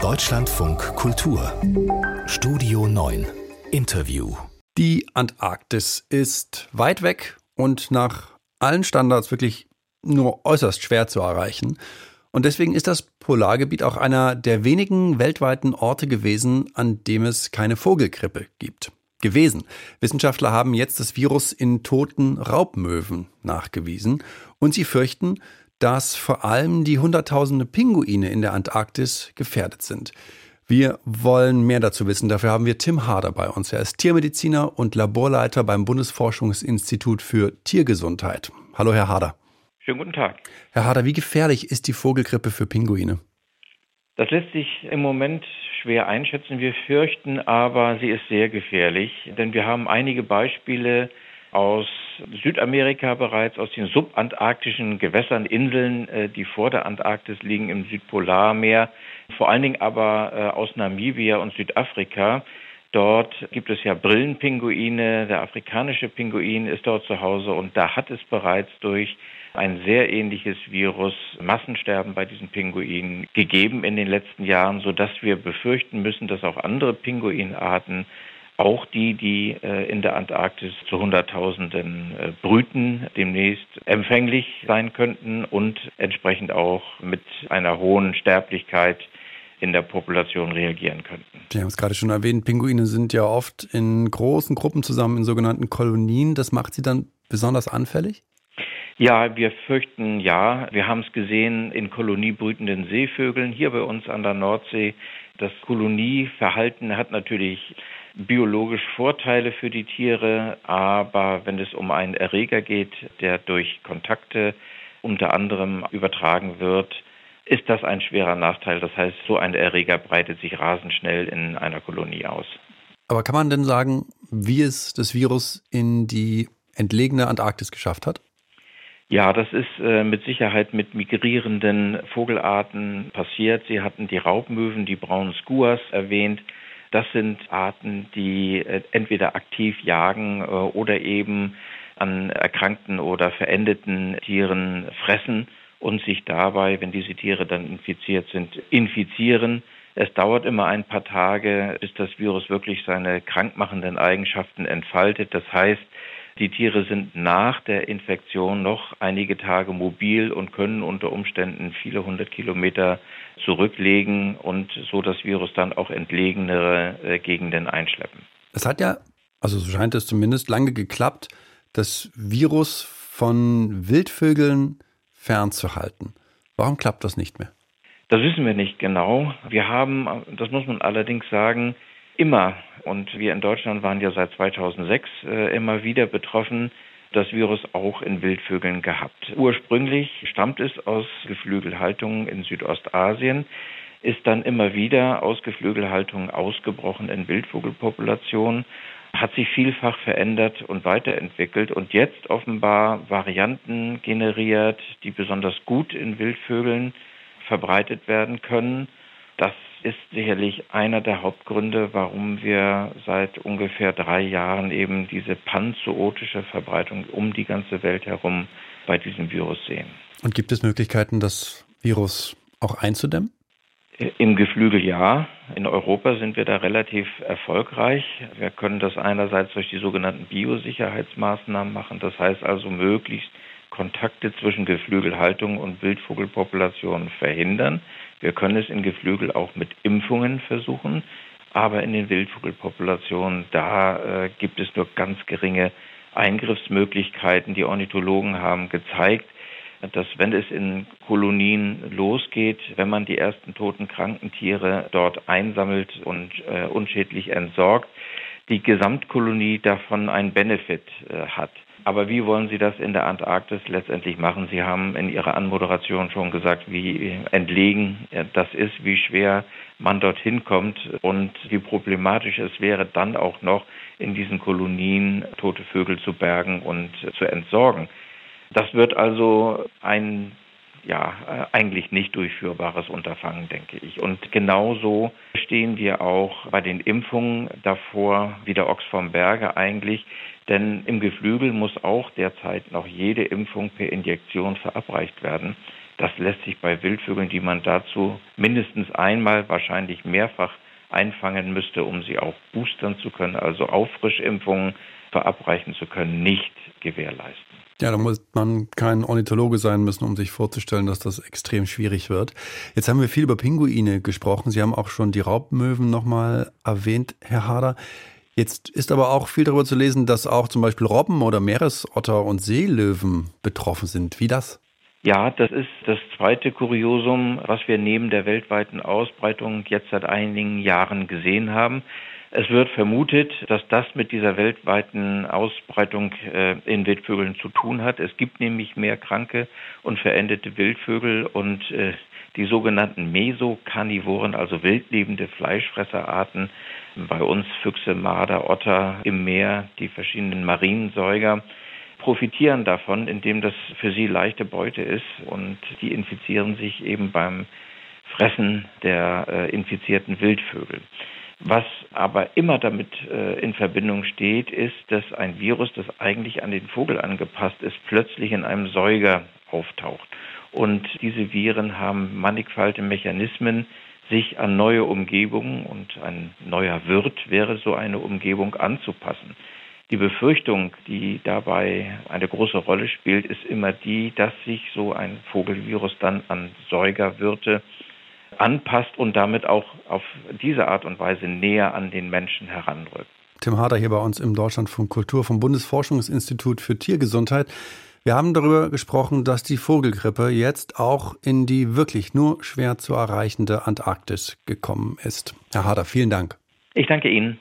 Deutschlandfunk Kultur Studio 9 Interview Die Antarktis ist weit weg und nach allen Standards wirklich nur äußerst schwer zu erreichen. Und deswegen ist das Polargebiet auch einer der wenigen weltweiten Orte gewesen, an dem es keine Vogelgrippe gibt. Gewesen. Wissenschaftler haben jetzt das Virus in toten Raubmöwen nachgewiesen und sie fürchten, dass vor allem die Hunderttausende Pinguine in der Antarktis gefährdet sind. Wir wollen mehr dazu wissen. Dafür haben wir Tim Harder bei uns. Er ist Tiermediziner und Laborleiter beim Bundesforschungsinstitut für Tiergesundheit. Hallo, Herr Harder. Schönen guten Tag. Herr Harder, wie gefährlich ist die Vogelgrippe für Pinguine? Das lässt sich im Moment schwer einschätzen. Wir fürchten aber, sie ist sehr gefährlich, denn wir haben einige Beispiele aus Südamerika bereits, aus den subantarktischen Gewässern, Inseln, äh, die vor der Antarktis liegen im Südpolarmeer, vor allen Dingen aber äh, aus Namibia und Südafrika. Dort gibt es ja Brillenpinguine, der afrikanische Pinguin ist dort zu Hause und da hat es bereits durch ein sehr ähnliches Virus Massensterben bei diesen Pinguinen gegeben in den letzten Jahren, sodass wir befürchten müssen, dass auch andere Pinguinarten auch die, die äh, in der Antarktis zu Hunderttausenden äh, brüten, demnächst empfänglich sein könnten und entsprechend auch mit einer hohen Sterblichkeit in der Population reagieren könnten. Sie haben es gerade schon erwähnt, Pinguine sind ja oft in großen Gruppen zusammen in sogenannten Kolonien. Das macht sie dann besonders anfällig? Ja, wir fürchten ja. Wir haben es gesehen in koloniebrütenden Seevögeln hier bei uns an der Nordsee. Das Kolonieverhalten hat natürlich biologisch Vorteile für die Tiere, aber wenn es um einen Erreger geht, der durch Kontakte unter anderem übertragen wird, ist das ein schwerer Nachteil. Das heißt, so ein Erreger breitet sich rasend schnell in einer Kolonie aus. Aber kann man denn sagen, wie es das Virus in die entlegene Antarktis geschafft hat? Ja, das ist äh, mit Sicherheit mit migrierenden Vogelarten passiert. Sie hatten die Raubmöwen, die braunen Skuas erwähnt. Das sind Arten, die äh, entweder aktiv jagen äh, oder eben an erkrankten oder verendeten Tieren fressen und sich dabei, wenn diese Tiere dann infiziert sind, infizieren. Es dauert immer ein paar Tage, bis das Virus wirklich seine krankmachenden Eigenschaften entfaltet. Das heißt, die Tiere sind nach der Infektion noch einige Tage mobil und können unter Umständen viele hundert Kilometer zurücklegen und so das Virus dann auch entlegenere äh, Gegenden einschleppen. Es hat ja, also so scheint es zumindest, lange geklappt, das Virus von Wildvögeln fernzuhalten. Warum klappt das nicht mehr? Das wissen wir nicht genau. Wir haben, das muss man allerdings sagen, immer, und wir in Deutschland waren ja seit 2006 äh, immer wieder betroffen, das Virus auch in Wildvögeln gehabt. Ursprünglich stammt es aus Geflügelhaltungen in Südostasien, ist dann immer wieder aus Geflügelhaltungen ausgebrochen in Wildvogelpopulationen, hat sich vielfach verändert und weiterentwickelt und jetzt offenbar Varianten generiert, die besonders gut in Wildvögeln verbreitet werden können. Das ist sicherlich einer der Hauptgründe, warum wir seit ungefähr drei Jahren eben diese panzootische Verbreitung um die ganze Welt herum bei diesem Virus sehen. Und gibt es Möglichkeiten, das Virus auch einzudämmen? Im Geflügel ja. In Europa sind wir da relativ erfolgreich. Wir können das einerseits durch die sogenannten Biosicherheitsmaßnahmen machen. Das heißt also möglichst Kontakte zwischen Geflügelhaltung und Wildvogelpopulationen verhindern. Wir können es in Geflügel auch mit Impfungen versuchen, aber in den Wildvogelpopulationen, da äh, gibt es nur ganz geringe Eingriffsmöglichkeiten. Die Ornithologen haben gezeigt, dass wenn es in Kolonien losgeht, wenn man die ersten toten kranken Tiere dort einsammelt und äh, unschädlich entsorgt, die Gesamtkolonie davon einen Benefit äh, hat. Aber wie wollen Sie das in der Antarktis letztendlich machen? Sie haben in Ihrer Anmoderation schon gesagt, wie entlegen das ist, wie schwer man dorthin kommt und wie problematisch es wäre, dann auch noch in diesen Kolonien tote Vögel zu bergen und zu entsorgen. Das wird also ein ja, eigentlich nicht durchführbares Unterfangen, denke ich. Und genauso stehen wir auch bei den Impfungen davor, wie der Ochs vom Berge eigentlich. Denn im Geflügel muss auch derzeit noch jede Impfung per Injektion verabreicht werden. Das lässt sich bei Wildvögeln, die man dazu mindestens einmal, wahrscheinlich mehrfach einfangen müsste, um sie auch boostern zu können, also Auffrischimpfungen verabreichen zu können, nicht gewährleisten. Ja, da muss man kein Ornithologe sein müssen, um sich vorzustellen, dass das extrem schwierig wird. Jetzt haben wir viel über Pinguine gesprochen. Sie haben auch schon die Raubmöwen nochmal erwähnt, Herr Hader. Jetzt ist aber auch viel darüber zu lesen, dass auch zum Beispiel Robben oder Meeresotter und Seelöwen betroffen sind. Wie das? Ja, das ist das zweite Kuriosum, was wir neben der weltweiten Ausbreitung jetzt seit einigen Jahren gesehen haben. Es wird vermutet, dass das mit dieser weltweiten Ausbreitung äh, in Wildvögeln zu tun hat. Es gibt nämlich mehr kranke und verendete Wildvögel und äh, die sogenannten Mesokarnivoren, also wildlebende Fleischfresserarten, bei uns Füchse, Marder, Otter im Meer, die verschiedenen Mariensäuger, profitieren davon, indem das für sie leichte Beute ist und die infizieren sich eben beim Fressen der äh, infizierten Wildvögel. Was aber immer damit äh, in Verbindung steht, ist, dass ein Virus, das eigentlich an den Vogel angepasst ist, plötzlich in einem Säuger auftaucht. Und diese Viren haben mannigfalte Mechanismen, sich an neue Umgebungen und ein neuer Wirt wäre so eine Umgebung anzupassen. Die Befürchtung, die dabei eine große Rolle spielt, ist immer die, dass sich so ein Vogelvirus dann an Säugerwirte anpasst und damit auch auf diese Art und Weise näher an den Menschen heranrückt. Tim Harder hier bei uns im Deutschlandfunk Kultur vom Bundesforschungsinstitut für Tiergesundheit. Wir haben darüber gesprochen, dass die Vogelgrippe jetzt auch in die wirklich nur schwer zu erreichende Antarktis gekommen ist. Herr Harder, vielen Dank. Ich danke Ihnen.